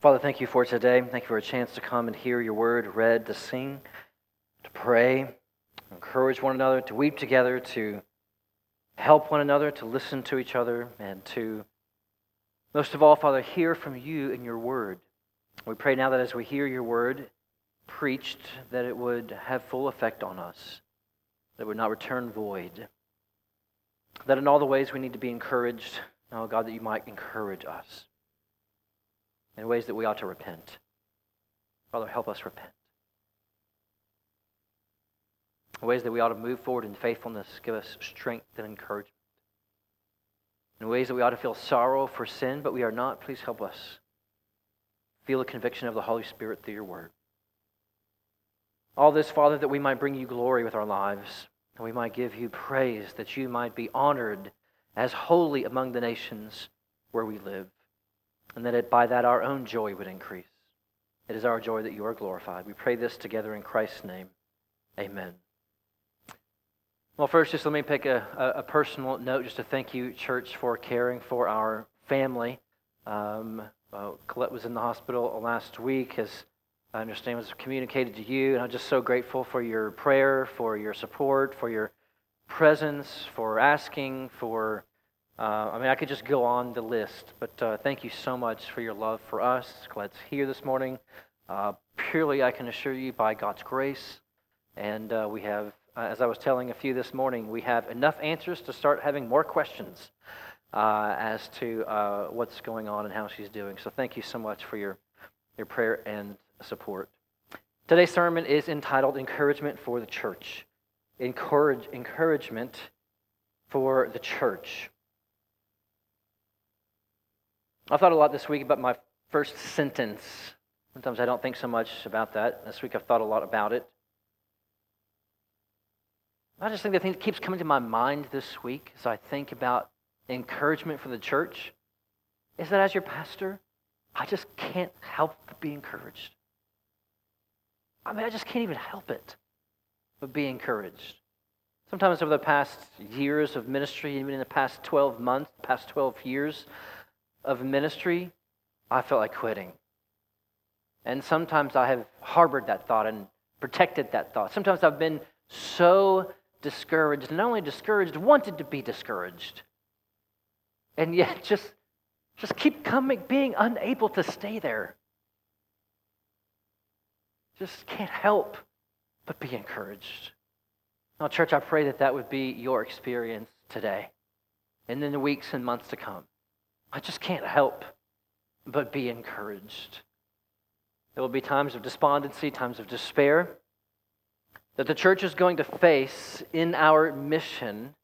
Father, thank you for today. Thank you for a chance to come and hear your word read, to sing, to pray, encourage one another, to weep together, to help one another, to listen to each other, and to, most of all, Father, hear from you in your word. We pray now that as we hear your word preached, that it would have full effect on us, that it would not return void, that in all the ways we need to be encouraged, oh God, that you might encourage us in ways that we ought to repent. Father, help us repent. In ways that we ought to move forward in faithfulness, give us strength and encouragement. In ways that we ought to feel sorrow for sin, but we are not, please help us feel a conviction of the Holy Spirit through your word. All this, Father, that we might bring you glory with our lives, and we might give you praise, that you might be honored as holy among the nations where we live and that it, by that our own joy would increase. It is our joy that you are glorified. We pray this together in Christ's name. Amen. Well, first, just let me pick a, a, a personal note just to thank you, church, for caring for our family. Um, Colette was in the hospital last week, as I understand was communicated to you, and I'm just so grateful for your prayer, for your support, for your presence, for asking, for uh, I mean, I could just go on the list, but uh, thank you so much for your love for us. Glad to here this morning. Uh, purely, I can assure you, by God's grace. And uh, we have, uh, as I was telling a few this morning, we have enough answers to start having more questions uh, as to what's going on and how she's doing. So thank you so much for your, your prayer and support. Today's sermon is entitled Encouragement for the Church. Encourage, encouragement for the church. I thought a lot this week about my first sentence. Sometimes I don't think so much about that. This week I've thought a lot about it. I just think the thing that keeps coming to my mind this week as I think about encouragement for the church is that as your pastor, I just can't help but be encouraged. I mean, I just can't even help it but be encouraged. Sometimes over the past years of ministry, even in the past 12 months, past 12 years, of ministry, I felt like quitting. And sometimes I have harbored that thought and protected that thought. Sometimes I've been so discouraged, not only discouraged, wanted to be discouraged. And yet just, just keep coming, being unable to stay there. Just can't help but be encouraged. Now, church, I pray that that would be your experience today and in the weeks and months to come. I just can't help but be encouraged. There will be times of despondency, times of despair that the church is going to face in our mission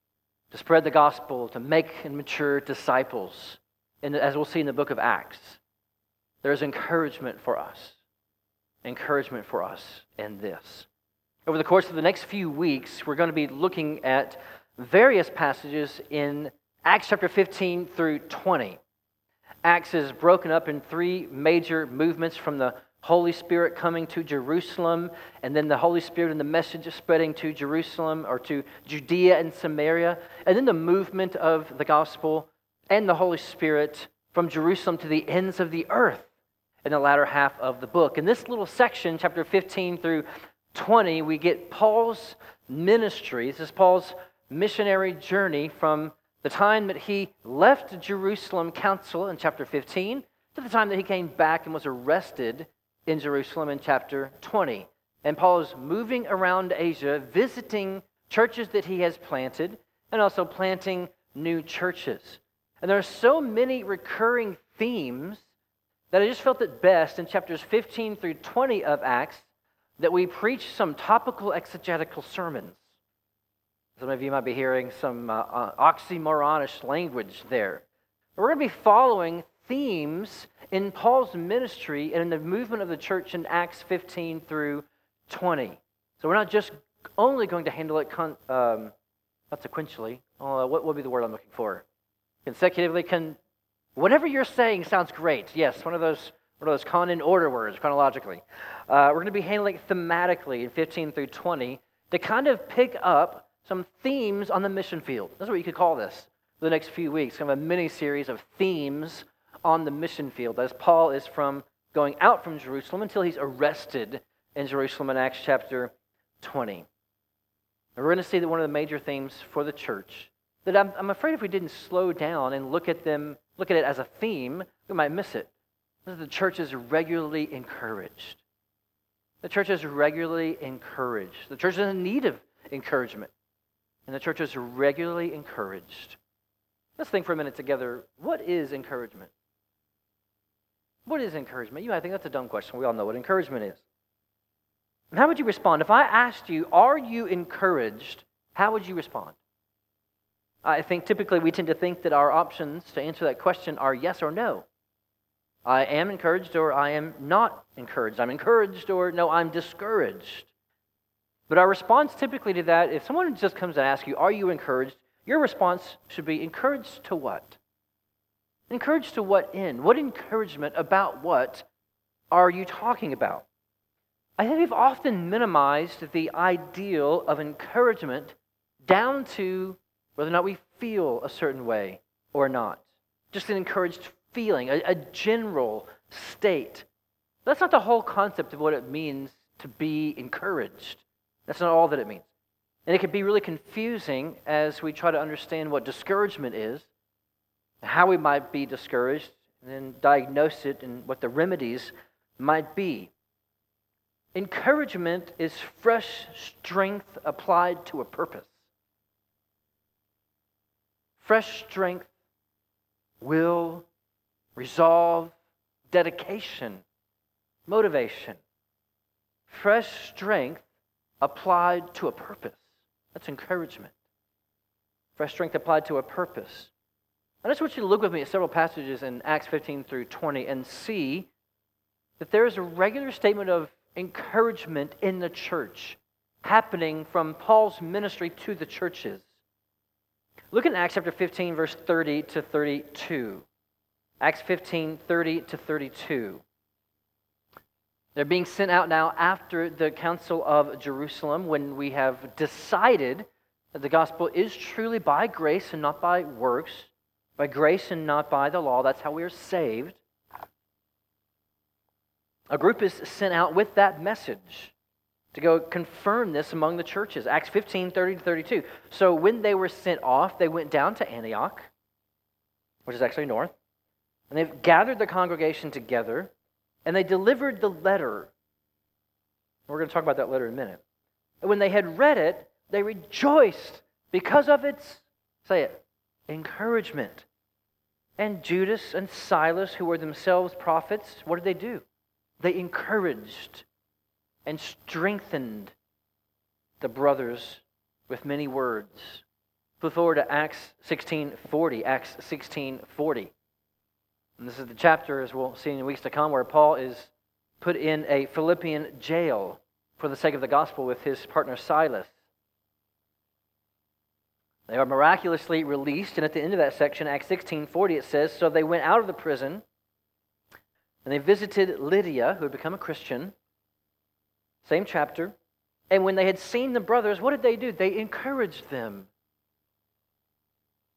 to spread the gospel, to make and mature disciples. And as we'll see in the book of Acts, there's encouragement for us. Encouragement for us in this. Over the course of the next few weeks, we're going to be looking at various passages in Acts chapter 15 through 20. Acts is broken up in three major movements from the Holy Spirit coming to Jerusalem, and then the Holy Spirit and the message spreading to Jerusalem or to Judea and Samaria, and then the movement of the gospel and the Holy Spirit from Jerusalem to the ends of the earth in the latter half of the book. In this little section, chapter 15 through 20, we get Paul's ministry. This is Paul's missionary journey from the time that he left Jerusalem council in chapter 15 to the time that he came back and was arrested in Jerusalem in chapter 20. And Paul is moving around Asia, visiting churches that he has planted and also planting new churches. And there are so many recurring themes that I just felt it best in chapters 15 through 20 of Acts that we preach some topical exegetical sermons. Some of you might be hearing some uh, uh, oxymoronish language there. We're going to be following themes in Paul's ministry and in the movement of the church in Acts 15 through 20. So we're not just only going to handle it con- um, not sequentially. Uh, what would be the word I'm looking for? Consecutively. Con- whatever you're saying sounds great. Yes, one of those one of those con in order words chronologically. Uh, we're going to be handling it thematically in 15 through 20 to kind of pick up some themes on the mission field. That's what you could call this for the next few weeks, kind of a mini series of themes on the mission field as Paul is from going out from Jerusalem until he's arrested in Jerusalem in Acts chapter 20. And we're going to see that one of the major themes for the church that I'm, I'm afraid if we didn't slow down and look at them, look at it as a theme, we might miss it. The church is regularly encouraged. The church is regularly encouraged. The church is in need of encouragement. And the church is regularly encouraged. Let's think for a minute together. What is encouragement? What is encouragement? You might think that's a dumb question. We all know what encouragement is. And how would you respond? If I asked you, Are you encouraged? How would you respond? I think typically we tend to think that our options to answer that question are yes or no. I am encouraged or I am not encouraged. I'm encouraged or no, I'm discouraged. But our response typically to that, if someone just comes and asks you, Are you encouraged? Your response should be encouraged to what? Encouraged to what end? What encouragement about what are you talking about? I think we've often minimized the ideal of encouragement down to whether or not we feel a certain way or not. Just an encouraged feeling, a, a general state. That's not the whole concept of what it means to be encouraged. That's not all that it means. And it can be really confusing as we try to understand what discouragement is, how we might be discouraged, and then diagnose it and what the remedies might be. Encouragement is fresh strength applied to a purpose. Fresh strength, will, resolve, dedication, motivation. Fresh strength applied to a purpose. That's encouragement. Fresh strength applied to a purpose. I just want you to look with me at several passages in Acts 15 through 20 and see that there is a regular statement of encouragement in the church happening from Paul's ministry to the churches. Look in Acts chapter 15, verse 30 to 32. Acts 15, 30 to 32. They're being sent out now after the Council of Jerusalem when we have decided that the gospel is truly by grace and not by works, by grace and not by the law. That's how we are saved. A group is sent out with that message to go confirm this among the churches. Acts 15, 30 to 32. So when they were sent off, they went down to Antioch, which is actually north, and they've gathered the congregation together and they delivered the letter. We're going to talk about that letter in a minute. And when they had read it, they rejoiced because of its, say it, encouragement. And Judas and Silas, who were themselves prophets, what did they do? They encouraged and strengthened the brothers with many words. Flip forward to Acts 16:40. Acts 16:40. And this is the chapter, as we'll see in the weeks to come, where Paul is put in a Philippian jail for the sake of the gospel with his partner Silas. They are miraculously released, and at the end of that section, Acts 16:40, it says, So they went out of the prison, and they visited Lydia, who had become a Christian. Same chapter. And when they had seen the brothers, what did they do? They encouraged them.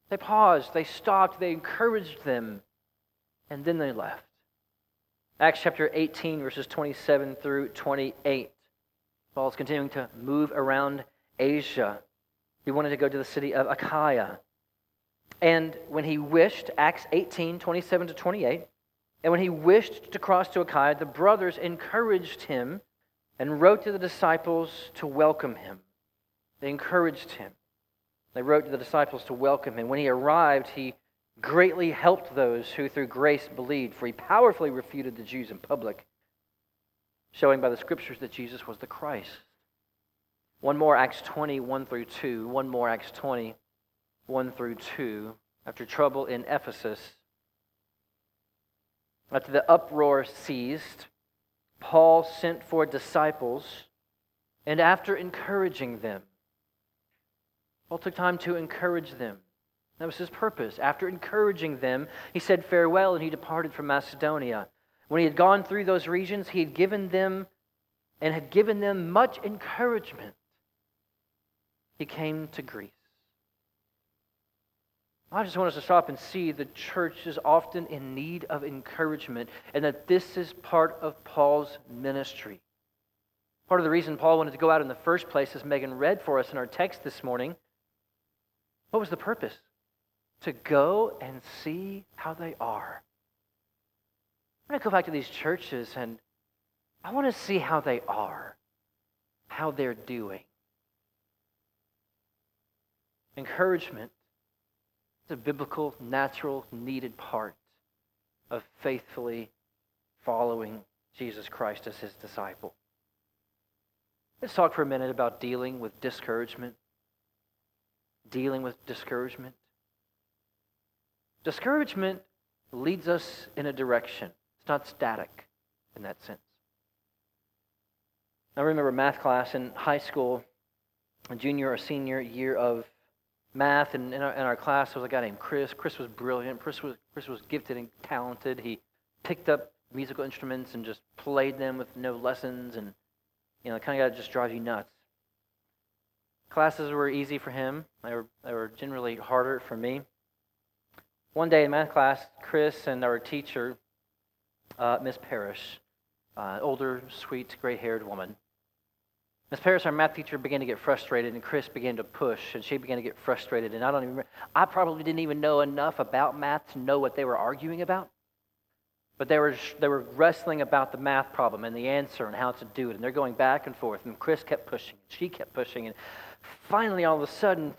They paused, they stopped, they encouraged them and then they left. Acts chapter 18, verses 27 through 28. Paul is continuing to move around Asia. He wanted to go to the city of Achaia. And when he wished, Acts 18, 27 to 28, and when he wished to cross to Achaia, the brothers encouraged him and wrote to the disciples to welcome him. They encouraged him. They wrote to the disciples to welcome him. When he arrived, he greatly helped those who through grace believed, for he powerfully refuted the Jews in public, showing by the scriptures that Jesus was the Christ. One more Acts 20, 1 through 2. One more Acts 20, 1 through 2. After trouble in Ephesus, after the uproar ceased, Paul sent for disciples, and after encouraging them, Paul took time to encourage them. That was his purpose. After encouraging them, he said farewell and he departed from Macedonia. When he had gone through those regions, he had given them and had given them much encouragement. He came to Greece. I just want us to stop and see the church is often in need of encouragement and that this is part of Paul's ministry. Part of the reason Paul wanted to go out in the first place, as Megan read for us in our text this morning, what was the purpose? To go and see how they are. I'm going to go back to these churches and I want to see how they are, how they're doing. Encouragement is a biblical, natural, needed part of faithfully following Jesus Christ as his disciple. Let's talk for a minute about dealing with discouragement. Dealing with discouragement. Discouragement leads us in a direction. It's not static in that sense. I remember math class in high school, a junior or senior year of math, and in our, in our class there was a guy named Chris. Chris was brilliant. Chris was, Chris was gifted and talented. He picked up musical instruments and just played them with no lessons, and you know, the kind of guy that just drives you nuts. Classes were easy for him. They were, they were generally harder for me. One day in math class, Chris and our teacher, uh, Miss Parrish, uh, older, sweet, gray-haired woman, Miss Parrish, our math teacher, began to get frustrated, and Chris began to push, and she began to get frustrated. And I don't even, I probably didn't even know enough about math to know what they were arguing about. But they were, they were wrestling about the math problem and the answer and how to do it. And they're going back and forth. And Chris kept pushing. And she kept pushing. And finally, all of a sudden,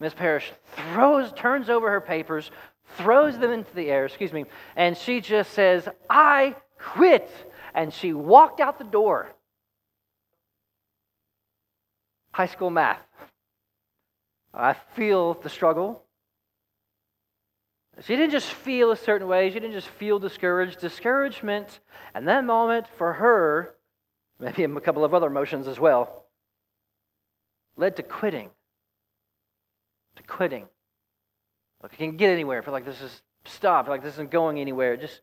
Miss Parrish throws, turns over her papers, throws them into the air, excuse me, and she just says, I quit. And she walked out the door high school math. I feel the struggle. She didn't just feel a certain way, she didn't just feel discouraged. Discouragement, and that moment for her, maybe a couple of other emotions as well, led to quitting. To quitting. Like, I can't get anywhere. Feel like this is stop. Feel like this isn't going anywhere. It just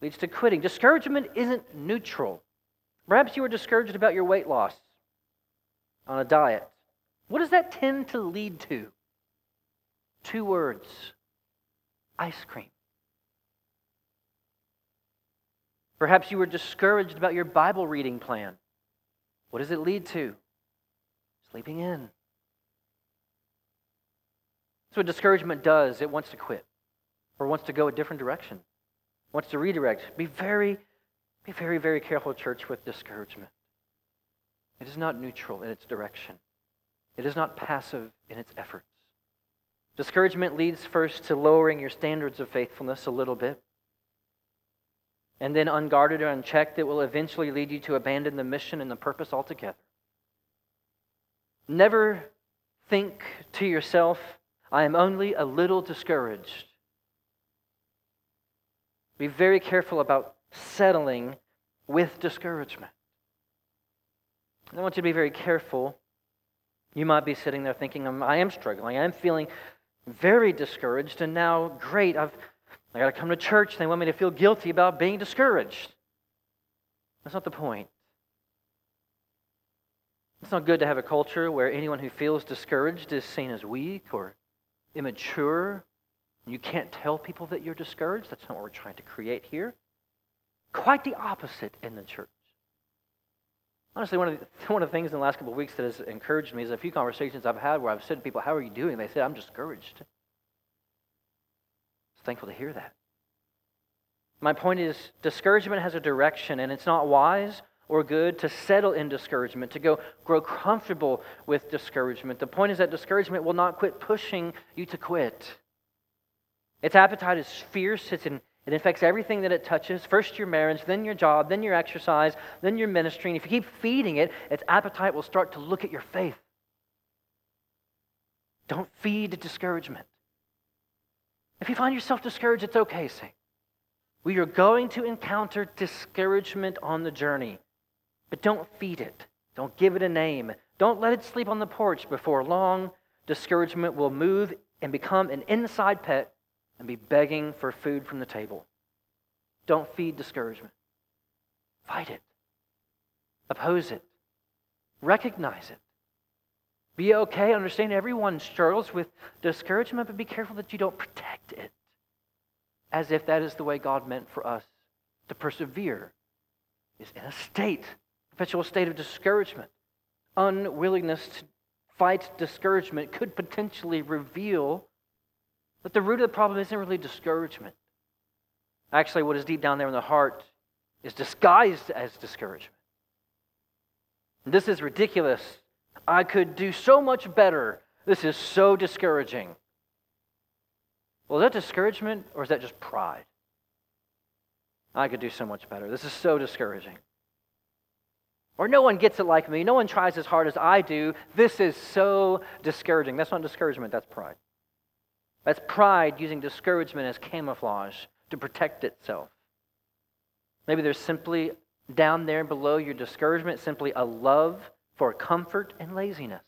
leads to quitting. Discouragement isn't neutral. Perhaps you were discouraged about your weight loss on a diet. What does that tend to lead to? Two words ice cream. Perhaps you were discouraged about your Bible reading plan. What does it lead to? Sleeping in. That's what discouragement does. It wants to quit or wants to go a different direction, wants to redirect. Be very, be very, very careful, church, with discouragement. It is not neutral in its direction. It is not passive in its efforts. Discouragement leads first to lowering your standards of faithfulness a little bit. And then, unguarded or unchecked, it will eventually lead you to abandon the mission and the purpose altogether. Never think to yourself, I am only a little discouraged. Be very careful about settling with discouragement. I want you to be very careful. You might be sitting there thinking, um, I am struggling. I am feeling very discouraged, and now, great, I've I got to come to church. They want me to feel guilty about being discouraged. That's not the point. It's not good to have a culture where anyone who feels discouraged is seen as weak or immature. You can't tell people that you're discouraged. That's not what we're trying to create here. Quite the opposite in the church. Honestly, one of, the, one of the things in the last couple of weeks that has encouraged me is a few conversations I've had where I've said to people, How are you doing? They said, I'm discouraged. I'm thankful to hear that. My point is, discouragement has a direction, and it's not wise or good to settle in discouragement, to go grow comfortable with discouragement. The point is that discouragement will not quit pushing you to quit. Its appetite is fierce, it's it infects everything that it touches first your marriage, then your job, then your exercise, then your ministry. And if you keep feeding it, its appetite will start to look at your faith. Don't feed discouragement. If you find yourself discouraged, it's okay, say. We are going to encounter discouragement on the journey, but don't feed it. Don't give it a name. Don't let it sleep on the porch. Before long, discouragement will move and become an inside pet and be begging for food from the table. Don't feed discouragement. Fight it. Oppose it. Recognize it. Be okay, understand everyone struggles with discouragement, but be careful that you don't protect it as if that is the way God meant for us to persevere, is in a state, perpetual state of discouragement. Unwillingness to fight discouragement could potentially reveal that the root of the problem isn't really discouragement. Actually, what is deep down there in the heart is disguised as discouragement. This is ridiculous. I could do so much better. This is so discouraging. Well, is that discouragement or is that just pride? I could do so much better. This is so discouraging. Or no one gets it like me. No one tries as hard as I do. This is so discouraging. That's not discouragement, that's pride. That's pride using discouragement as camouflage to protect itself. Maybe there's simply down there below your discouragement, simply a love for comfort and laziness.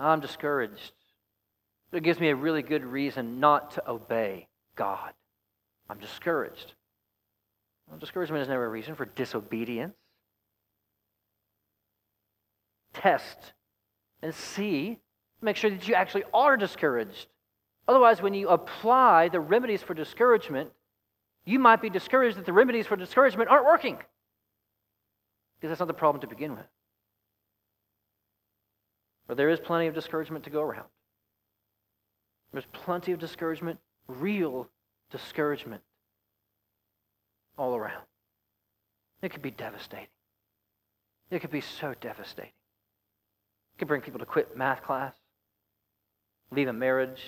I'm discouraged. It gives me a really good reason not to obey God. I'm discouraged. Well, discouragement is never a reason for disobedience. Test and see, make sure that you actually are discouraged. Otherwise, when you apply the remedies for discouragement, you might be discouraged that the remedies for discouragement aren't working. Because that's not the problem to begin with. But there is plenty of discouragement to go around. There's plenty of discouragement, real discouragement, all around. It could be devastating. It could be so devastating. It could bring people to quit math class, leave a marriage,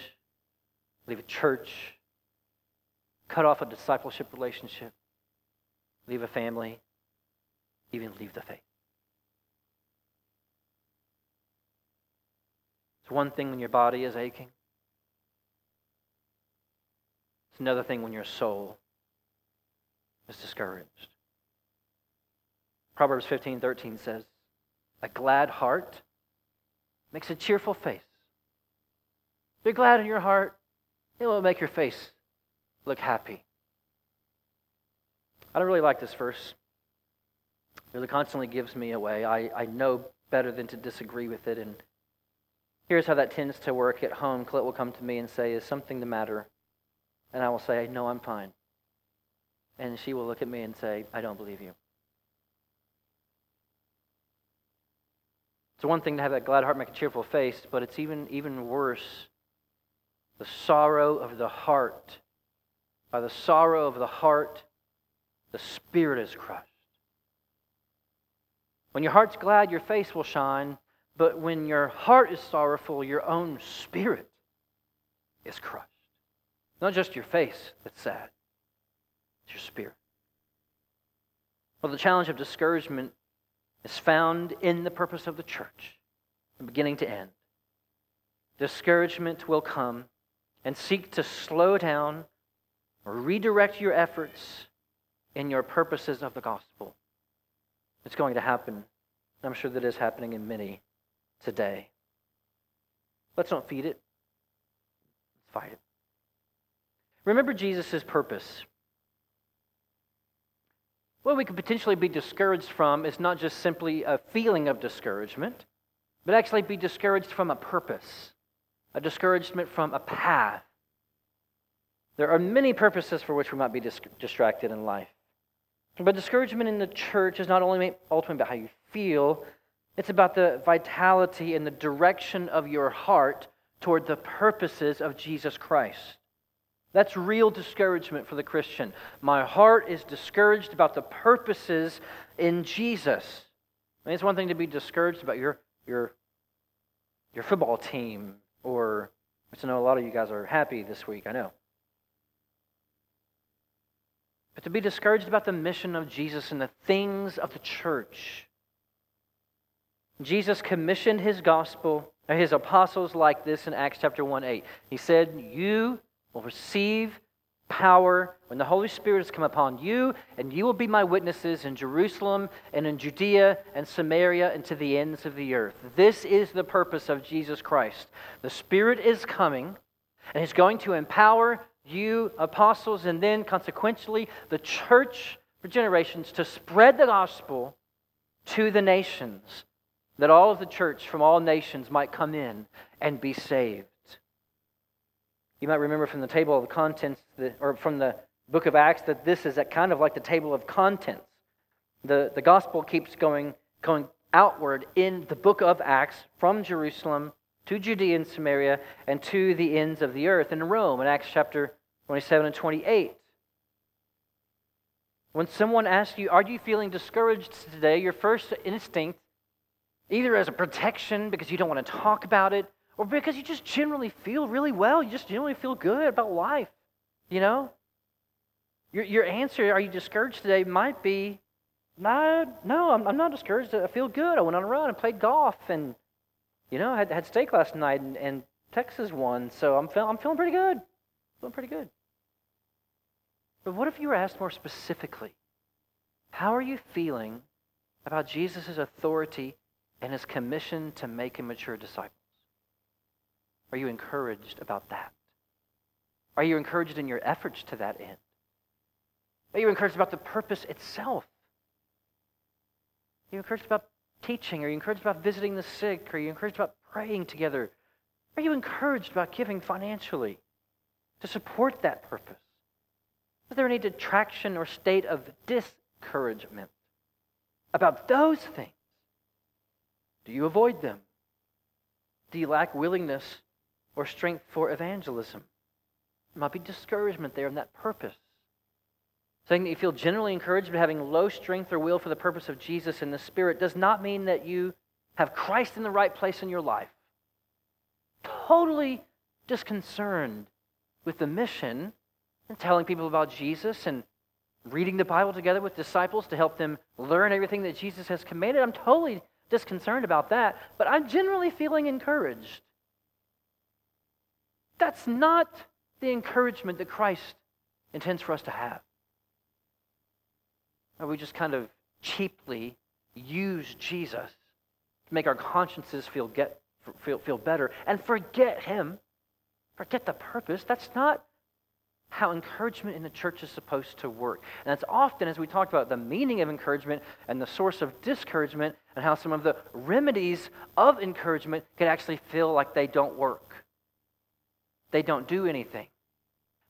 leave a church, cut off a discipleship relationship, leave a family, even leave the faith. It's one thing when your body is aching. It's another thing when your soul is discouraged. Proverbs 15 13 says, A glad heart makes a cheerful face. If you're glad in your heart, it will make your face look happy. I don't really like this verse. It really constantly gives me away. I, I know better than to disagree with it. And here's how that tends to work at home. Colette will come to me and say, Is something the matter? And I will say, No, I'm fine. And she will look at me and say, I don't believe you. It's one thing to have that glad heart make a cheerful face, but it's even, even worse. The sorrow of the heart. By the sorrow of the heart, the spirit is crushed. When your heart's glad, your face will shine, but when your heart is sorrowful, your own spirit is crushed. Not just your face that's sad, it's your spirit. Well, the challenge of discouragement is found in the purpose of the church, from beginning to end. Discouragement will come and seek to slow down or redirect your efforts in your purposes of the gospel. It's going to happen. I'm sure that is happening in many today. Let's not feed it. Let's fight it. Remember Jesus' purpose. What we could potentially be discouraged from is not just simply a feeling of discouragement, but actually be discouraged from a purpose, a discouragement from a path. There are many purposes for which we might be dis- distracted in life. But discouragement in the church is not only ultimately about how you feel, it's about the vitality and the direction of your heart toward the purposes of Jesus Christ. That's real discouragement for the Christian. My heart is discouraged about the purposes in Jesus. I mean, it's one thing to be discouraged about your, your, your football team, or I know a lot of you guys are happy this week, I know. But to be discouraged about the mission of Jesus and the things of the church. Jesus commissioned his gospel, his apostles like this in Acts chapter 1 8. He said, You will receive power when the Holy Spirit has come upon you, and you will be my witnesses in Jerusalem and in Judea and Samaria and to the ends of the earth. This is the purpose of Jesus Christ. The Spirit is coming, and He's going to empower you, apostles, and then consequentially the church for generations to spread the gospel to the nations. that all of the church from all nations might come in and be saved. You might remember from the table of contents, or from the book of Acts, that this is kind of like the table of contents. The, the gospel keeps going, going outward in the book of Acts from Jerusalem to Judea and Samaria and to the ends of the earth in Rome in Acts chapter 27 and 28. When someone asks you, Are you feeling discouraged today? your first instinct, either as a protection because you don't want to talk about it, or because you just generally feel really well, you just generally feel good about life, you know? Your, your answer, Are you discouraged today, might be, No, no, I'm, I'm not discouraged. I feel good. I went on a run and played golf and, you know, I had, had steak last night and, and Texas won, so I'm, feel, I'm feeling pretty good. Feeling pretty good. But what if you were asked more specifically? How are you feeling about Jesus' authority and his commission to make and mature disciples? Are you encouraged about that? Are you encouraged in your efforts to that end? Are you encouraged about the purpose itself? Are you encouraged about teaching? Are you encouraged about visiting the sick? Are you encouraged about praying together? Are you encouraged about giving financially to support that purpose? Is there any detraction or state of discouragement about those things? Do you avoid them? Do you lack willingness or strength for evangelism? There might be discouragement there in that purpose. Saying that you feel generally encouraged, but having low strength or will for the purpose of Jesus in the Spirit does not mean that you have Christ in the right place in your life. Totally disconcerted with the mission and telling people about Jesus and reading the Bible together with disciples to help them learn everything that Jesus has commanded. I'm totally disconcerted about that, but I'm generally feeling encouraged. That's not the encouragement that Christ intends for us to have. Or we just kind of cheaply use Jesus to make our consciences feel, get, feel, feel better and forget Him, forget the purpose. That's not how encouragement in the church is supposed to work. And that's often, as we talk about the meaning of encouragement and the source of discouragement, and how some of the remedies of encouragement can actually feel like they don't work. They don't do anything.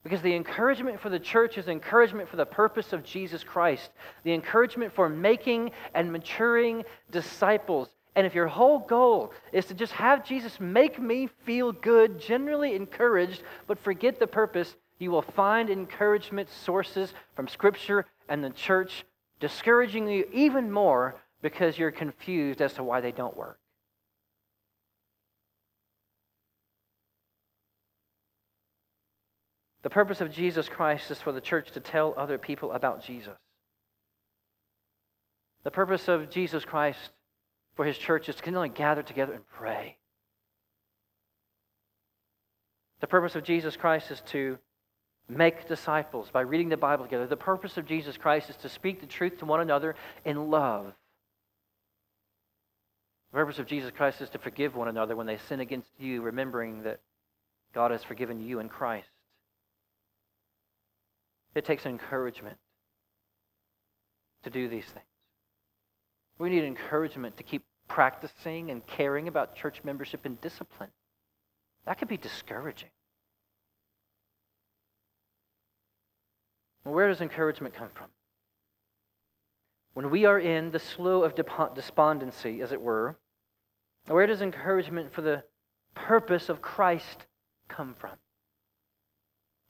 Because the encouragement for the church is encouragement for the purpose of Jesus Christ, the encouragement for making and maturing disciples. And if your whole goal is to just have Jesus make me feel good, generally encouraged, but forget the purpose, you will find encouragement sources from Scripture and the church discouraging you even more because you're confused as to why they don't work. The purpose of Jesus Christ is for the church to tell other people about Jesus. The purpose of Jesus Christ for his church is to continually gather together and pray. The purpose of Jesus Christ is to make disciples by reading the Bible together. The purpose of Jesus Christ is to speak the truth to one another in love. The purpose of Jesus Christ is to forgive one another when they sin against you, remembering that God has forgiven you in Christ. It takes encouragement to do these things. We need encouragement to keep practicing and caring about church membership and discipline. That could be discouraging. Well, where does encouragement come from? When we are in the slough of despondency, as it were, where does encouragement for the purpose of Christ come from?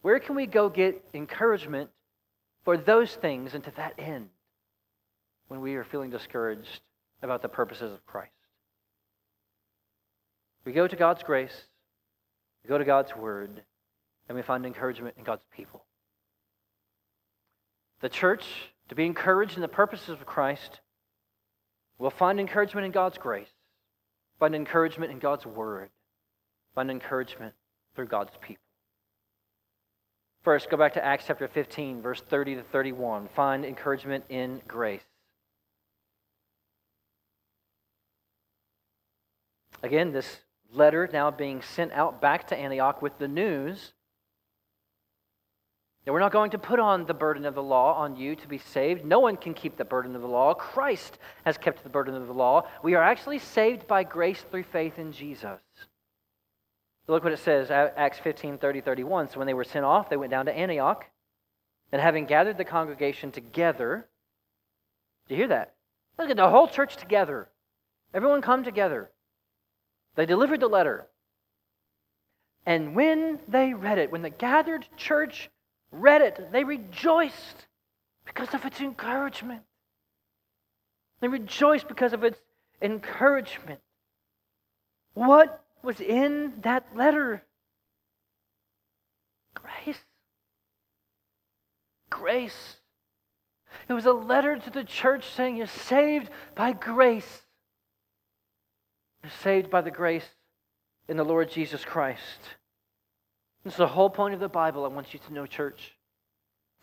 Where can we go get encouragement for those things and to that end when we are feeling discouraged about the purposes of Christ? We go to God's grace, we go to God's Word, and we find encouragement in God's people the church to be encouraged in the purposes of Christ will find encouragement in God's grace, find encouragement in God's word, find encouragement through God's people. First, go back to Acts chapter 15, verse 30 to 31. Find encouragement in grace. Again, this letter now being sent out back to Antioch with the news That we're not going to put on the burden of the law on you to be saved. No one can keep the burden of the law. Christ has kept the burden of the law. We are actually saved by grace through faith in Jesus. Look what it says, Acts 15 30 31. So when they were sent off, they went down to Antioch. And having gathered the congregation together, do you hear that? Look at the whole church together. Everyone come together. They delivered the letter. And when they read it, when the gathered church read it, they rejoiced because of its encouragement. They rejoiced because of its encouragement. What was in that letter? Grace. Grace. It was a letter to the church saying, You're saved by grace. You're saved by the grace in the Lord Jesus Christ. This is the whole point of the Bible. I want you to know, church.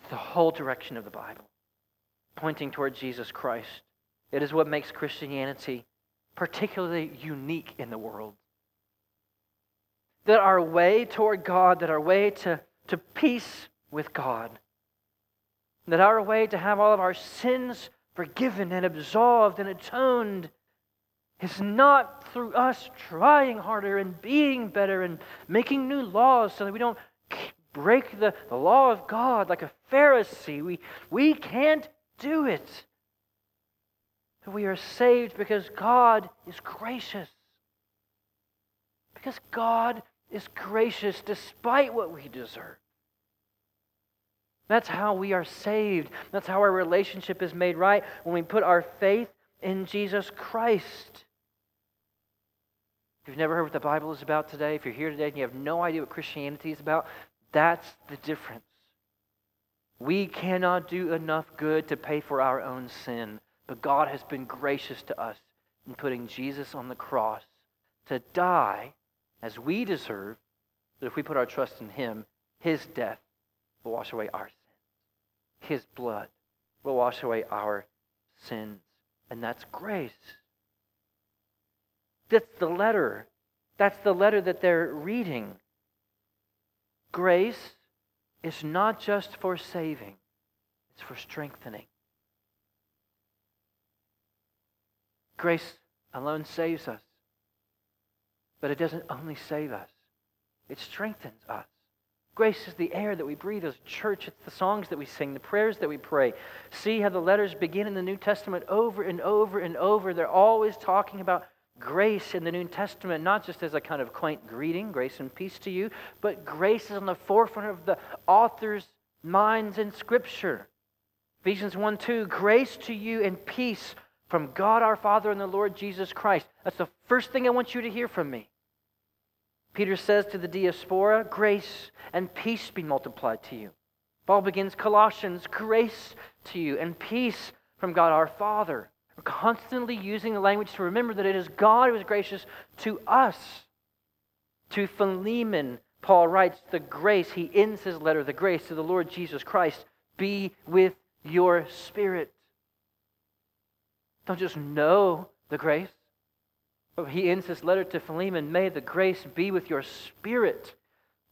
It's the whole direction of the Bible, pointing toward Jesus Christ. It is what makes Christianity particularly unique in the world. That our way toward God, that our way to, to peace with God, that our way to have all of our sins forgiven and absolved and atoned is not through us trying harder and being better and making new laws so that we don't break the, the law of God like a Pharisee. We, we can't do it. We are saved because God is gracious. Because God is gracious despite what we deserve. That's how we are saved. That's how our relationship is made right when we put our faith in Jesus Christ. If you've never heard what the Bible is about today, if you're here today and you have no idea what Christianity is about, that's the difference. We cannot do enough good to pay for our own sin, but God has been gracious to us in putting Jesus on the cross to die as we deserve, that if we put our trust in Him, His death will wash away our sins. His blood will wash away our sins. And that's grace. That's the letter. That's the letter that they're reading. Grace is not just for saving, it's for strengthening. Grace alone saves us, but it doesn't only save us, it strengthens us. Grace is the air that we breathe as a church. It's the songs that we sing, the prayers that we pray. See how the letters begin in the New Testament over and over and over. They're always talking about grace in the New Testament, not just as a kind of quaint greeting, grace and peace to you, but grace is on the forefront of the author's minds in Scripture. Ephesians 1 2, grace to you and peace from God our Father and the Lord Jesus Christ. That's the first thing I want you to hear from me. Peter says to the diaspora, Grace and peace be multiplied to you. Paul begins Colossians, Grace to you and peace from God our Father. We're constantly using the language to remember that it is God who is gracious to us. To Philemon, Paul writes, The grace, he ends his letter, the grace to the Lord Jesus Christ be with your spirit. Don't just know the grace, he ends his letter to Philemon May the grace be with your spirit.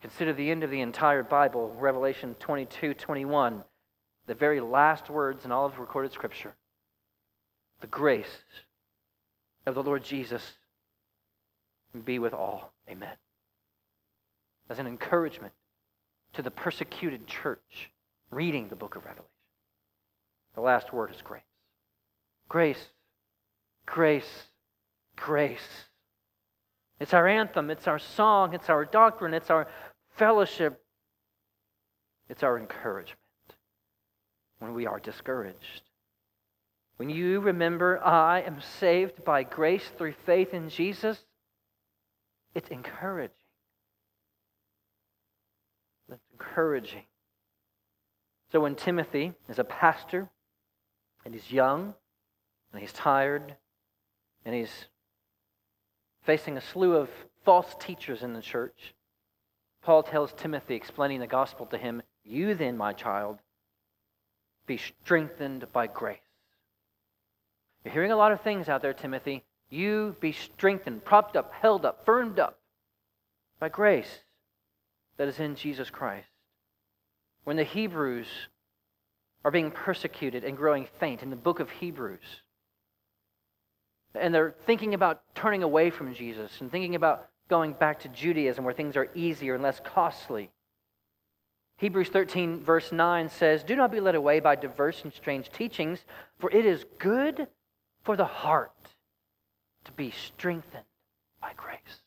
Consider the end of the entire Bible, Revelation 22 21, the very last words in all of recorded Scripture. The grace of the Lord Jesus be with all. Amen. As an encouragement to the persecuted church reading the book of Revelation. The last word is grace. Grace, grace, grace. It's our anthem, it's our song, it's our doctrine, it's our fellowship, it's our encouragement when we are discouraged. When you remember, I am saved by grace through faith in Jesus, it's encouraging. It's encouraging. So when Timothy is a pastor and he's young and he's tired and he's facing a slew of false teachers in the church, Paul tells Timothy, explaining the gospel to him, You then, my child, be strengthened by grace. You're hearing a lot of things out there, Timothy. You be strengthened, propped up, held up, firmed up by grace that is in Jesus Christ. when the Hebrews are being persecuted and growing faint in the book of Hebrews. And they're thinking about turning away from Jesus and thinking about going back to Judaism where things are easier and less costly. Hebrews 13, verse 9 says, Do not be led away by diverse and strange teachings, for it is good for the heart to be strengthened by grace.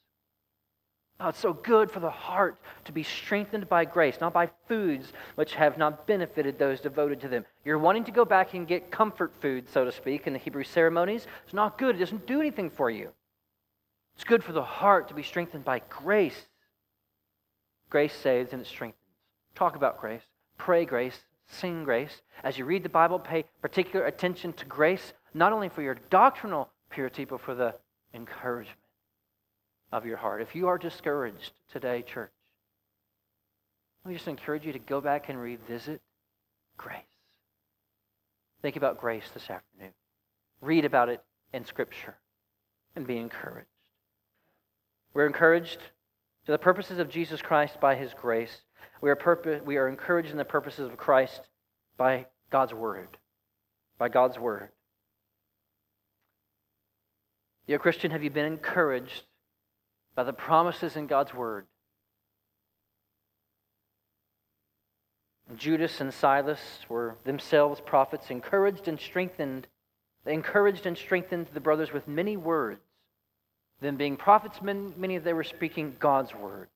Oh, it's so good for the heart to be strengthened by grace, not by foods which have not benefited those devoted to them. You're wanting to go back and get comfort food, so to speak, in the Hebrew ceremonies. It's not good. It doesn't do anything for you. It's good for the heart to be strengthened by grace. Grace saves and it strengthens. Talk about grace. Pray grace. Sing grace. As you read the Bible, pay particular attention to grace, not only for your doctrinal purity, but for the encouragement of your heart. If you are discouraged today, church, let me just encourage you to go back and revisit grace. Think about grace this afternoon. Read about it in Scripture and be encouraged. We're encouraged to the purposes of Jesus Christ by His grace. We are, we are encouraged in the purposes of Christ by God's Word. By God's Word. Dear Christian, have you been encouraged by the promises in God's word. Judas and Silas were themselves prophets, encouraged and strengthened. They encouraged and strengthened the brothers with many words. Them being prophets, many of them were speaking God's words.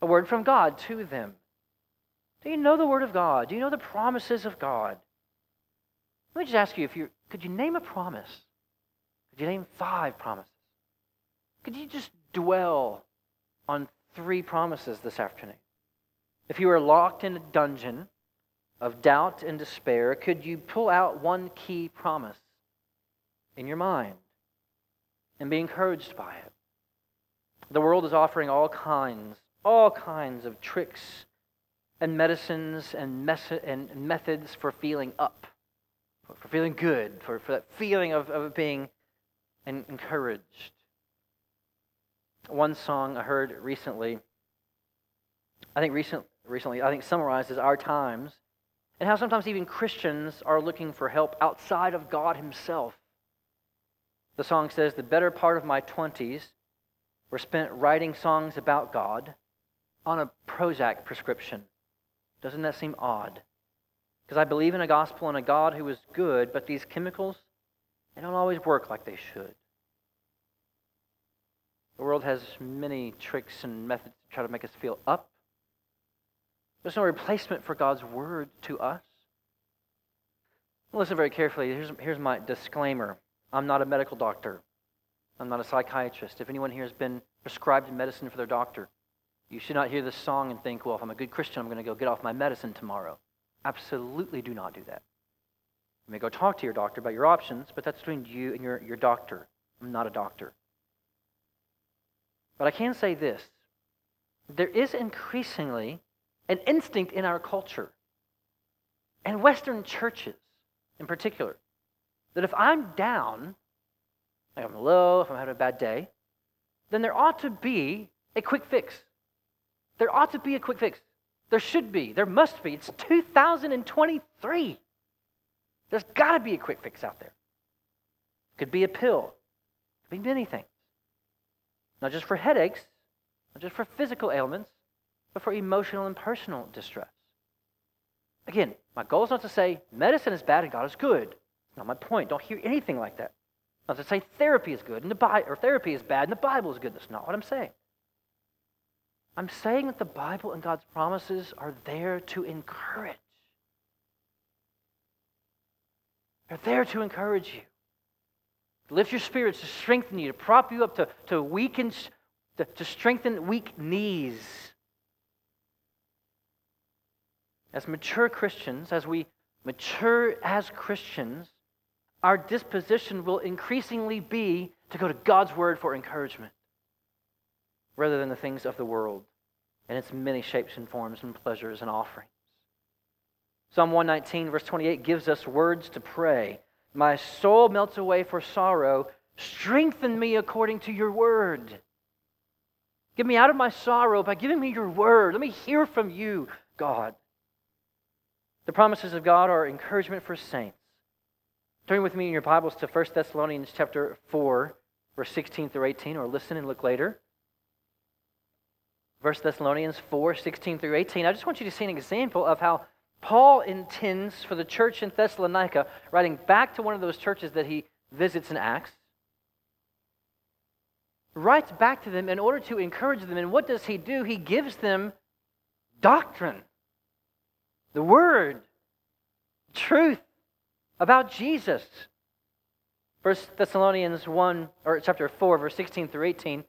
A word from God to them. Do you know the word of God? Do you know the promises of God? Let me just ask you if you could you name a promise? Could you name five promises? Could you just dwell on three promises this afternoon. If you were locked in a dungeon of doubt and despair, could you pull out one key promise in your mind and be encouraged by it? The world is offering all kinds, all kinds of tricks and medicines and, mes- and methods for feeling up, for feeling good, for, for that feeling of, of being encouraged. One song I heard recently, I think recent, recently, I think summarizes our times and how sometimes even Christians are looking for help outside of God Himself. The song says, The better part of my 20s were spent writing songs about God on a Prozac prescription. Doesn't that seem odd? Because I believe in a gospel and a God who is good, but these chemicals, they don't always work like they should. The world has many tricks and methods to try to make us feel up. There's no replacement for God's word to us. Listen very carefully. Here's, here's my disclaimer I'm not a medical doctor, I'm not a psychiatrist. If anyone here has been prescribed medicine for their doctor, you should not hear this song and think, well, if I'm a good Christian, I'm going to go get off my medicine tomorrow. Absolutely do not do that. You may go talk to your doctor about your options, but that's between you and your, your doctor. I'm not a doctor. But I can say this there is increasingly an instinct in our culture, and Western churches in particular, that if I'm down, like I'm low, if I'm having a bad day, then there ought to be a quick fix. There ought to be a quick fix. There should be. There must be. It's 2023. There's got to be a quick fix out there. Could be a pill. Could be many things. Not just for headaches, not just for physical ailments, but for emotional and personal distress. Again, my goal is not to say medicine is bad and God is good. It's Not my point. Don't hear anything like that. Not to say therapy is good and the Bi- or therapy is bad and the Bible is good. That's not what I'm saying. I'm saying that the Bible and God's promises are there to encourage. They're there to encourage you to lift your spirits, to strengthen you, to prop you up, to, to weaken, to, to strengthen weak knees. As mature Christians, as we mature as Christians, our disposition will increasingly be to go to God's Word for encouragement rather than the things of the world and its many shapes and forms and pleasures and offerings. Psalm 119, verse 28, gives us words to pray my soul melts away for sorrow. Strengthen me according to your word. Get me out of my sorrow by giving me your word. Let me hear from you, God. The promises of God are encouragement for saints. Turn with me in your Bibles to 1 Thessalonians chapter 4, verse 16 through 18, or listen and look later. 1 Thessalonians 4, 16 through 18. I just want you to see an example of how Paul intends for the church in Thessalonica, writing back to one of those churches that he visits in Acts, writes back to them in order to encourage them. And what does he do? He gives them doctrine, the word, truth about Jesus. First Thessalonians 1 or chapter 4 verse 16 through 18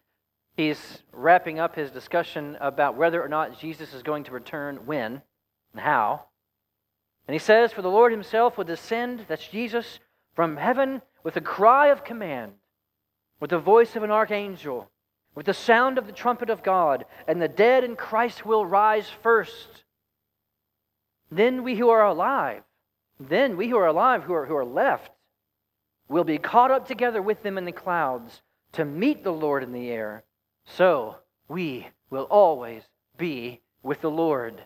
he's wrapping up his discussion about whether or not Jesus is going to return when and how. And he says for the Lord himself will descend that's Jesus from heaven with a cry of command with the voice of an archangel, with the sound of the trumpet of God, and the dead in Christ will rise first. Then we who are alive, then we who are alive, who are, who are left, will be caught up together with them in the clouds to meet the Lord in the air. So we will always be with the Lord.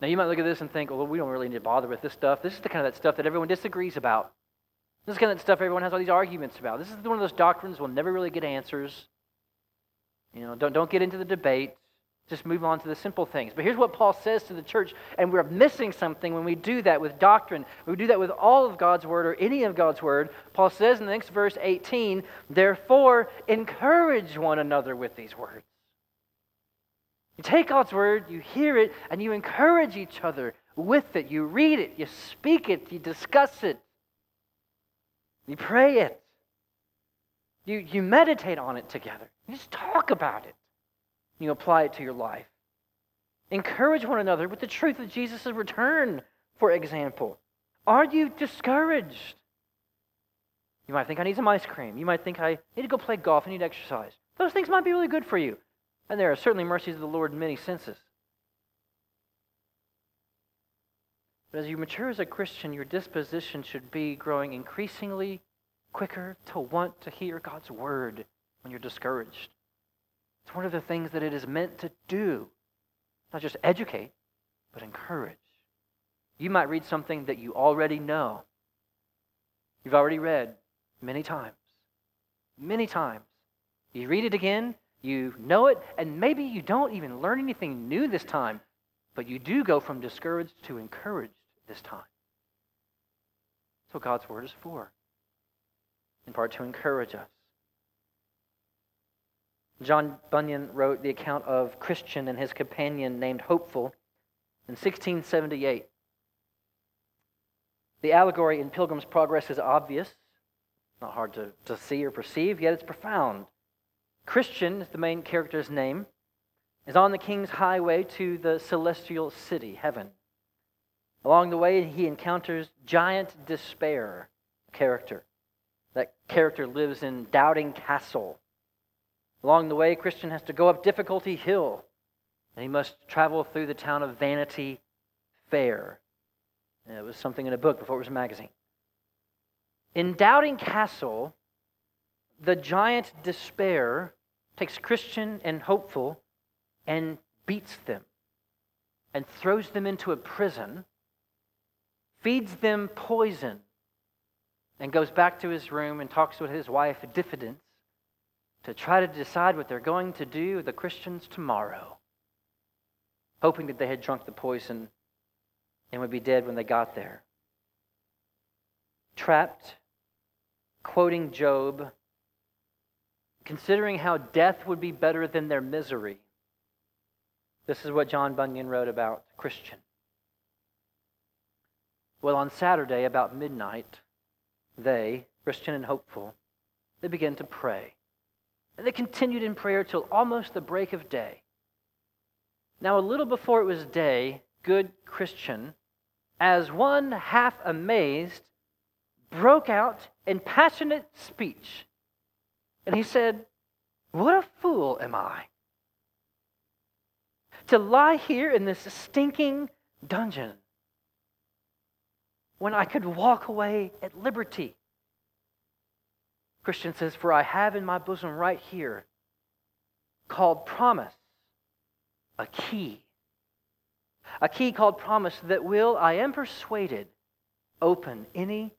Now, you might look at this and think, well, we don't really need to bother with this stuff. This is the kind of that stuff that everyone disagrees about. This is kind of stuff everyone has all these arguments about. This is one of those doctrines we'll never really get answers. You know, don't, don't get into the debate. Just move on to the simple things. But here's what Paul says to the church, and we're missing something when we do that with doctrine. We do that with all of God's word or any of God's word. Paul says in the next verse 18, therefore, encourage one another with these words. You take God's word, you hear it, and you encourage each other with it. You read it, you speak it, you discuss it. You pray it. You, you meditate on it together. You just talk about it. You apply it to your life. Encourage one another with the truth of Jesus' return, for example. Are you discouraged? You might think I need some ice cream. You might think I need to go play golf. I need exercise. Those things might be really good for you. And there are certainly mercies of the Lord in many senses. But as you mature as a Christian, your disposition should be growing increasingly quicker to want to hear God's word when you're discouraged. It's one of the things that it is meant to do. Not just educate, but encourage. You might read something that you already know. You've already read many times. Many times. You read it again, you know it, and maybe you don't even learn anything new this time, but you do go from discouraged to encouraged this time. That's what God's Word is for, in part to encourage us. John Bunyan wrote the account of Christian and his companion named Hopeful in 1678. The allegory in Pilgrim's Progress is obvious, not hard to, to see or perceive, yet it's profound. Christian is the main character's name, is on the king's highway to the celestial city, heaven. Along the way, he encounters giant despair a character. That character lives in Doubting Castle. Along the way, Christian has to go up Difficulty Hill, and he must travel through the town of Vanity Fair. It was something in a book before it was a magazine. In Doubting Castle, the giant despair takes Christian and hopeful and beats them and throws them into a prison feeds them poison, and goes back to his room and talks with his wife, Diffidence, to try to decide what they're going to do with the Christians tomorrow, hoping that they had drunk the poison and would be dead when they got there. Trapped, quoting Job, considering how death would be better than their misery. This is what John Bunyan wrote about Christian. Well, on Saturday, about midnight, they, Christian and hopeful, they began to pray. And they continued in prayer till almost the break of day. Now, a little before it was day, good Christian, as one half amazed, broke out in passionate speech. And he said, What a fool am I! To lie here in this stinking dungeon when I could walk away at liberty. Christian says, For I have in my bosom right here, called promise, a key, A key called promise that will, I am persuaded, open any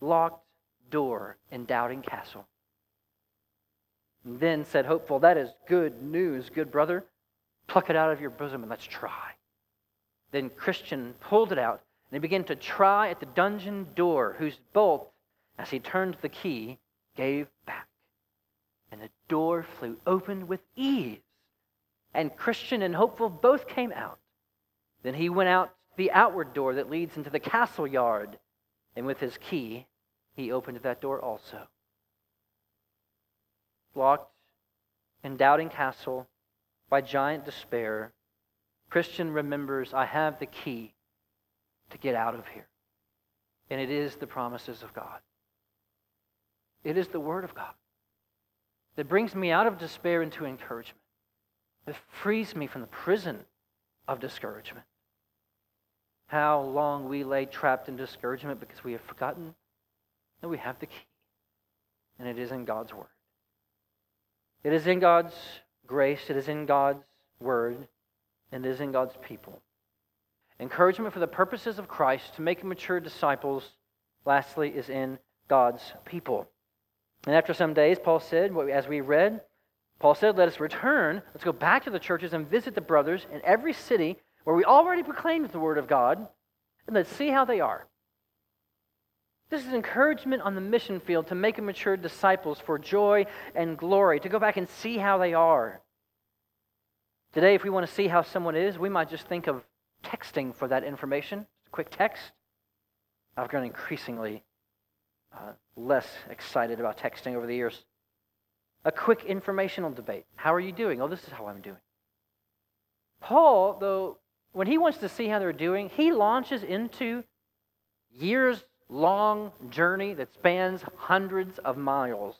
locked door in Doubting Castle. Then said Hopeful, That is good news, good brother. Pluck it out of your bosom and let's try. Then Christian pulled it out and he began to try at the dungeon door, whose bolt, as he turned the key, gave back. And the door flew open with ease. And Christian and Hopeful both came out. Then he went out the outward door that leads into the castle yard, and with his key, he opened that door also. Locked in Doubting Castle by giant despair, Christian remembers, I have the key to get out of here. And it is the promises of God. It is the Word of God that brings me out of despair into encouragement, that frees me from the prison of discouragement. How long we lay trapped in discouragement because we have forgotten that we have the key, and it is in God's Word. It is in God's grace, it is in God's Word, and it is in God's people. Encouragement for the purposes of Christ to make mature disciples, lastly, is in God's people. And after some days, Paul said, as we read, Paul said, Let us return, let's go back to the churches and visit the brothers in every city where we already proclaimed the word of God, and let's see how they are. This is encouragement on the mission field to make mature disciples for joy and glory, to go back and see how they are. Today, if we want to see how someone is, we might just think of texting for that information. a quick text. I've grown increasingly uh, less excited about texting over the years. A quick informational debate. How are you doing? Oh, this is how I'm doing. Paul, though, when he wants to see how they're doing, he launches into years long journey that spans hundreds of miles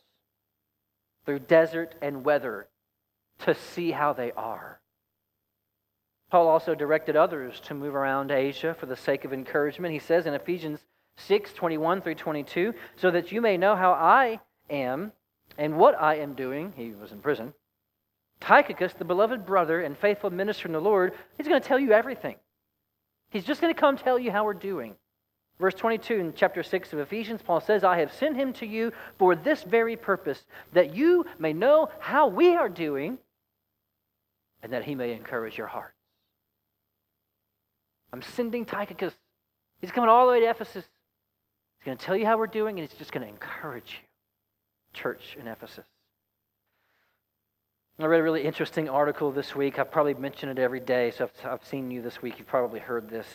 through desert and weather to see how they are. Paul also directed others to move around Asia for the sake of encouragement. He says in Ephesians 6 21 through 22, so that you may know how I am and what I am doing. He was in prison. Tychicus, the beloved brother and faithful minister in the Lord, he's going to tell you everything. He's just going to come tell you how we're doing. Verse 22 in chapter 6 of Ephesians, Paul says, I have sent him to you for this very purpose, that you may know how we are doing, and that he may encourage your heart. I'm sending Tychicus. He's coming all the way to Ephesus. He's going to tell you how we're doing, and he's just going to encourage you, church in Ephesus. I read a really interesting article this week. I've probably mentioned it every day, so if I've seen you this week, you've probably heard this.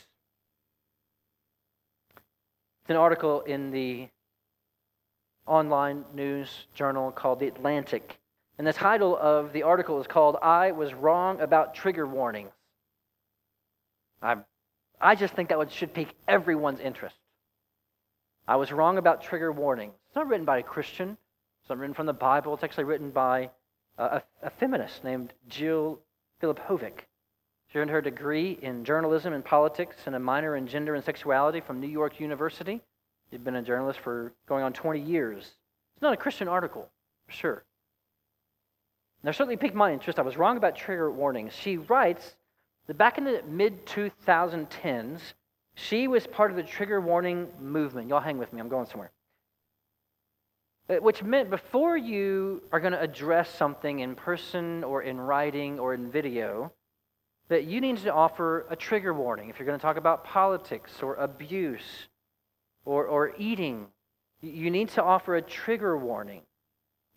It's an article in the online news journal called The Atlantic. And the title of the article is called I Was Wrong About Trigger Warnings. I I just think that would, should pique everyone's interest. I was wrong about trigger warnings. It's not written by a Christian. It's not written from the Bible. It's actually written by a, a feminist named Jill Filipovic. She earned her degree in journalism and politics and a minor in gender and sexuality from New York University. She'd been a journalist for going on 20 years. It's not a Christian article, for sure. Now, certainly piqued my interest. I was wrong about trigger warnings. She writes that back in the mid 2010s, she was part of the trigger warning movement. Y'all hang with me, I'm going somewhere. Uh, which meant before you are going to address something in person or in writing or in video, that you need to offer a trigger warning. If you're going to talk about politics or abuse or, or eating, you need to offer a trigger warning.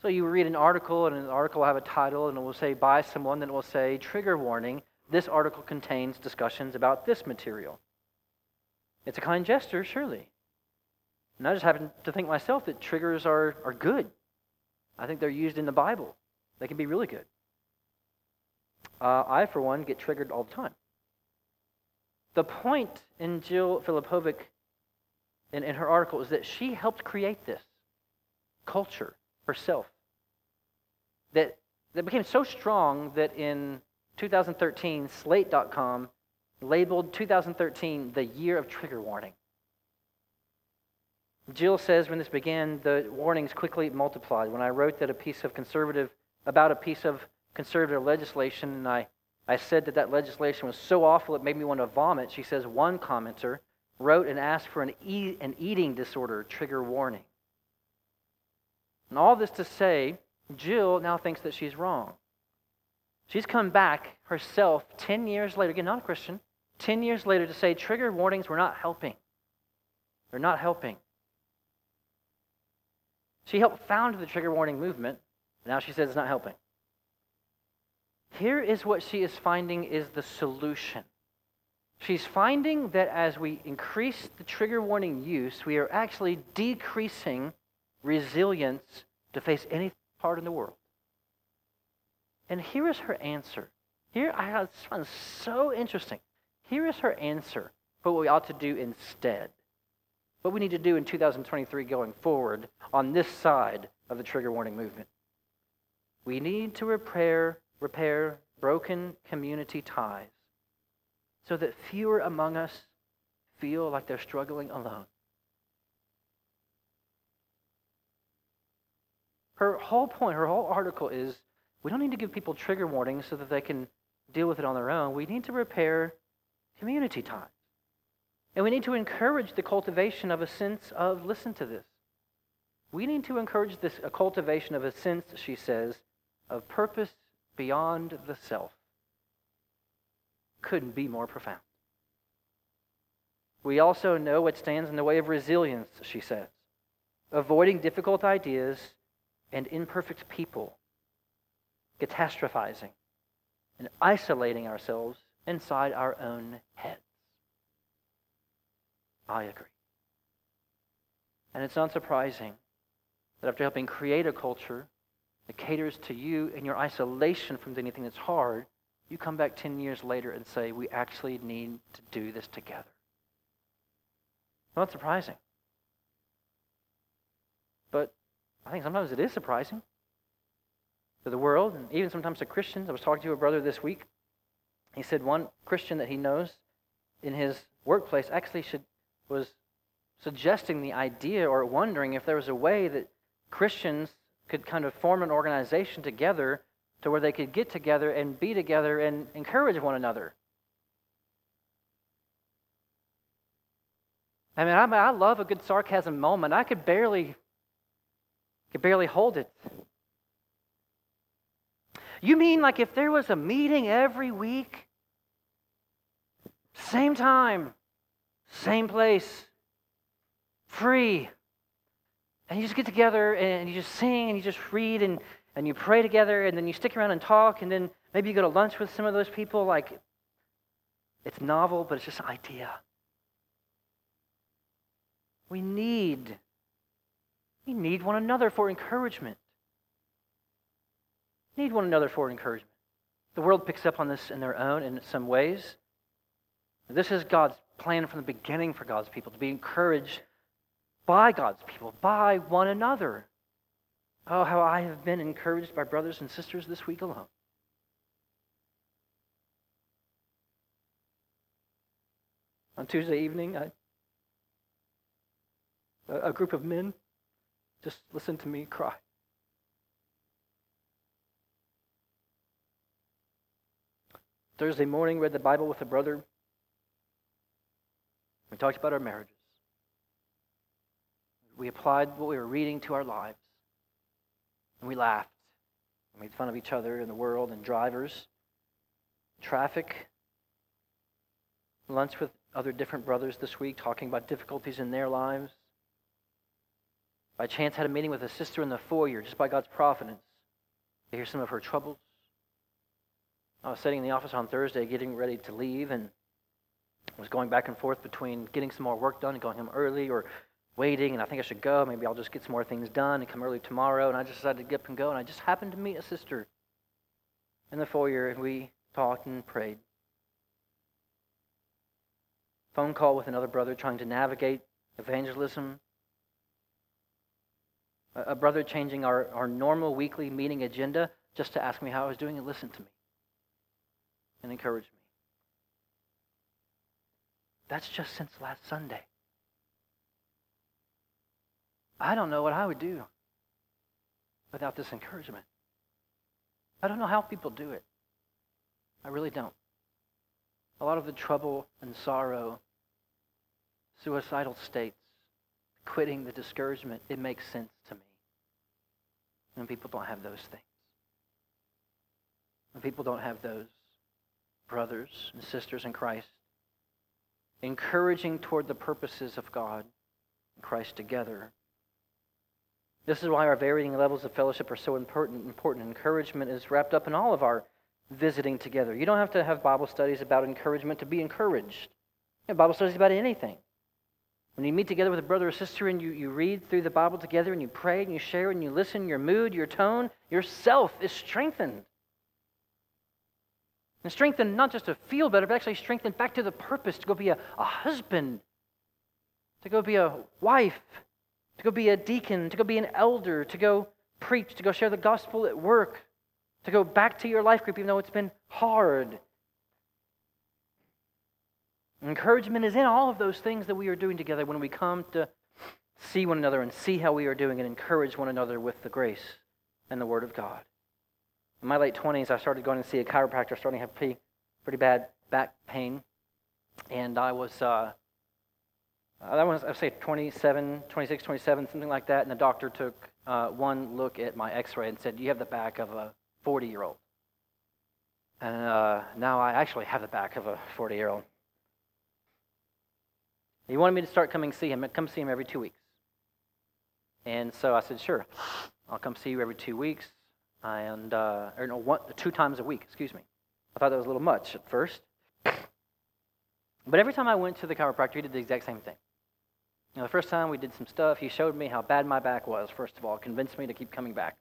So you read an article, and an article will have a title, and it will say by someone, then it will say trigger warning this article contains discussions about this material. It's a kind gesture, surely. And I just happen to think myself that triggers are, are good. I think they're used in the Bible. They can be really good. Uh, I, for one, get triggered all the time. The point in Jill Filipovic in, in her article is that she helped create this culture herself that, that became so strong that in 2013, Slate.com labeled 2013 the year of trigger warning. Jill says when this began, the warnings quickly multiplied. When I wrote that a piece of conservative about a piece of conservative legislation, and I I said that that legislation was so awful it made me want to vomit. She says one commenter wrote and asked for an, e- an eating disorder trigger warning. And all this to say, Jill now thinks that she's wrong. She's come back herself 10 years later, again, not a Christian, 10 years later to say trigger warnings were not helping. They're not helping. She helped found the trigger warning movement. Now she says it's not helping. Here is what she is finding is the solution. She's finding that as we increase the trigger warning use, we are actually decreasing resilience to face any part in the world. And here is her answer. Here, I find so interesting. Here is her answer for what we ought to do instead. What we need to do in 2023 going forward on this side of the trigger warning movement. We need to repair, repair broken community ties so that fewer among us feel like they're struggling alone. Her whole point, her whole article is we don't need to give people trigger warnings so that they can deal with it on their own. We need to repair community ties. And we need to encourage the cultivation of a sense of, listen to this. We need to encourage this a cultivation of a sense, she says, of purpose beyond the self. Couldn't be more profound. We also know what stands in the way of resilience, she says. Avoiding difficult ideas and imperfect people, catastrophizing, and isolating ourselves inside our own heads. I agree. And it's not surprising that after helping create a culture that caters to you in your isolation from anything that's hard, you come back 10 years later and say, we actually need to do this together. Not surprising. But I think sometimes it is surprising to the world and even sometimes to Christians. I was talking to a brother this week. He said one Christian that he knows in his workplace actually should was suggesting the idea or wondering if there was a way that Christians could kind of form an organization together to where they could get together and be together and encourage one another. I mean, I, I love a good sarcasm moment. I could barely, could barely hold it. You mean like if there was a meeting every week, same time, same place, free. And you just get together and you just sing and you just read and, and you pray together and then you stick around and talk and then maybe you go to lunch with some of those people. Like, it's novel, but it's just an idea. We need, we need one another for encouragement. Need one another for encouragement. The world picks up on this in their own in some ways. This is God's plan from the beginning for God's people to be encouraged by God's people, by one another. Oh, how I have been encouraged by brothers and sisters this week alone. On Tuesday evening, I, a group of men just listened to me cry. Thursday morning, read the Bible with a brother we talked about our marriages. We applied what we were reading to our lives. And we laughed. Made fun of each other and the world and drivers, traffic. Lunch with other different brothers this week, talking about difficulties in their lives. By chance, had a meeting with a sister in the foyer, just by God's providence, to hear some of her troubles. I was sitting in the office on Thursday, getting ready to leave, and was going back and forth between getting some more work done and going home early or waiting and I think I should go. Maybe I'll just get some more things done and come early tomorrow. And I just decided to get up and go. And I just happened to meet a sister in the foyer and we talked and prayed. Phone call with another brother trying to navigate evangelism. A brother changing our, our normal weekly meeting agenda just to ask me how I was doing and listen to me and encourage me. That's just since last Sunday. I don't know what I would do without this encouragement. I don't know how people do it. I really don't. A lot of the trouble and sorrow, suicidal states, quitting, the discouragement, it makes sense to me. When people don't have those things. When people don't have those brothers and sisters in Christ, encouraging toward the purposes of God and Christ together. This is why our varying levels of fellowship are so important. Important encouragement is wrapped up in all of our visiting together. You don't have to have Bible studies about encouragement to be encouraged. You Bible studies about anything. When you meet together with a brother or sister and you, you read through the Bible together and you pray and you share and you listen, your mood, your tone, yourself is strengthened. And strengthened not just to feel better, but actually strengthened back to the purpose to go be a, a husband, to go be a wife, to go be a deacon, to go be an elder, to go preach, to go share the gospel at work, to go back to your life group, even though it's been hard. Encouragement is in all of those things that we are doing together when we come to see one another and see how we are doing and encourage one another with the grace and the Word of God. In my late 20s, I started going to see a chiropractor, starting to have pretty, pretty bad back pain. And I was, uh, I was, I would say 27, 26, 27, something like that. And the doctor took uh, one look at my x ray and said, You have the back of a 40 year old. And uh, now I actually have the back of a 40 year old. He wanted me to start coming see him, come see him every two weeks. And so I said, sure, I'll come see you every two weeks, and uh, or no, one, two times a week. Excuse me. I thought that was a little much at first, but every time I went to the chiropractor, he did the exact same thing. The first time we did some stuff, he showed me how bad my back was. First of all, convinced me to keep coming back.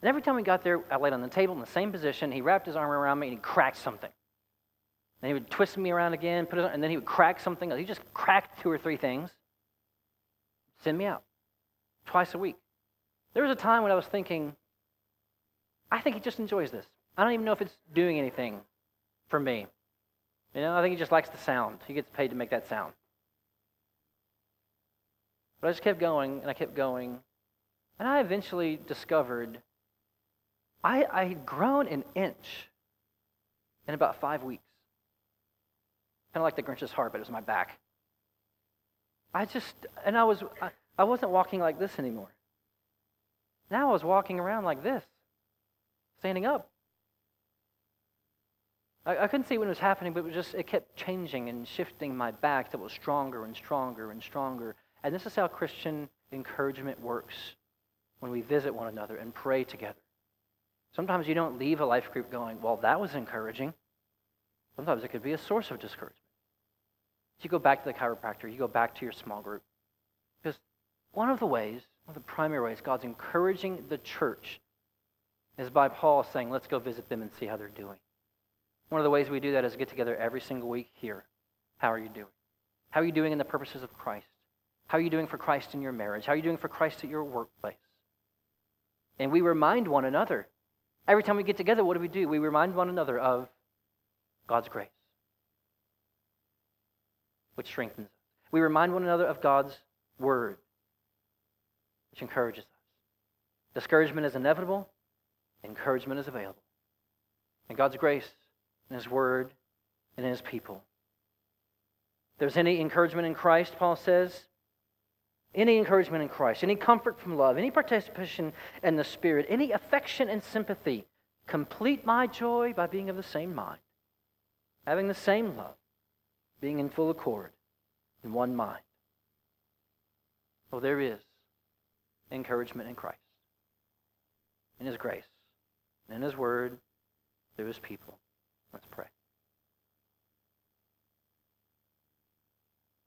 And every time we got there, I laid on the table in the same position. He wrapped his arm around me and he cracked something. Then he would twist me around again, put it on, and then he would crack something. He just cracked two or three things. Send me out twice a week. There was a time when I was thinking, I think he just enjoys this. I don't even know if it's doing anything for me. You know, I think he just likes the sound. He gets paid to make that sound. But I just kept going and I kept going. And I eventually discovered I, I had grown an inch in about five weeks. Kind of like the Grinch's heart, but it was my back. I just, and I was, I, I wasn't walking like this anymore. Now I was walking around like this, standing up. I, I couldn't see what was happening, but it was just, it kept changing and shifting my back that was stronger and stronger and stronger. And this is how Christian encouragement works when we visit one another and pray together. Sometimes you don't leave a life group going, well, that was encouraging. Sometimes it could be a source of discouragement. You go back to the chiropractor, you go back to your small group. Because one of the ways, one of the primary ways God's encouraging the church is by Paul saying, let's go visit them and see how they're doing. One of the ways we do that is get together every single week here. How are you doing? How are you doing in the purposes of Christ? How are you doing for Christ in your marriage? How are you doing for Christ at your workplace? And we remind one another. Every time we get together, what do we do? We remind one another of God's grace which strengthens us. We remind one another of God's word, which encourages us. Discouragement is inevitable, encouragement is available. And God's grace and His word and His people. If there's any encouragement in Christ, Paul says, any encouragement in Christ, any comfort from love, any participation in the Spirit, any affection and sympathy, complete my joy by being of the same mind, having the same love being in full accord, in one mind. Well, there is encouragement in Christ, in His grace, in His word, through His people. Let's pray.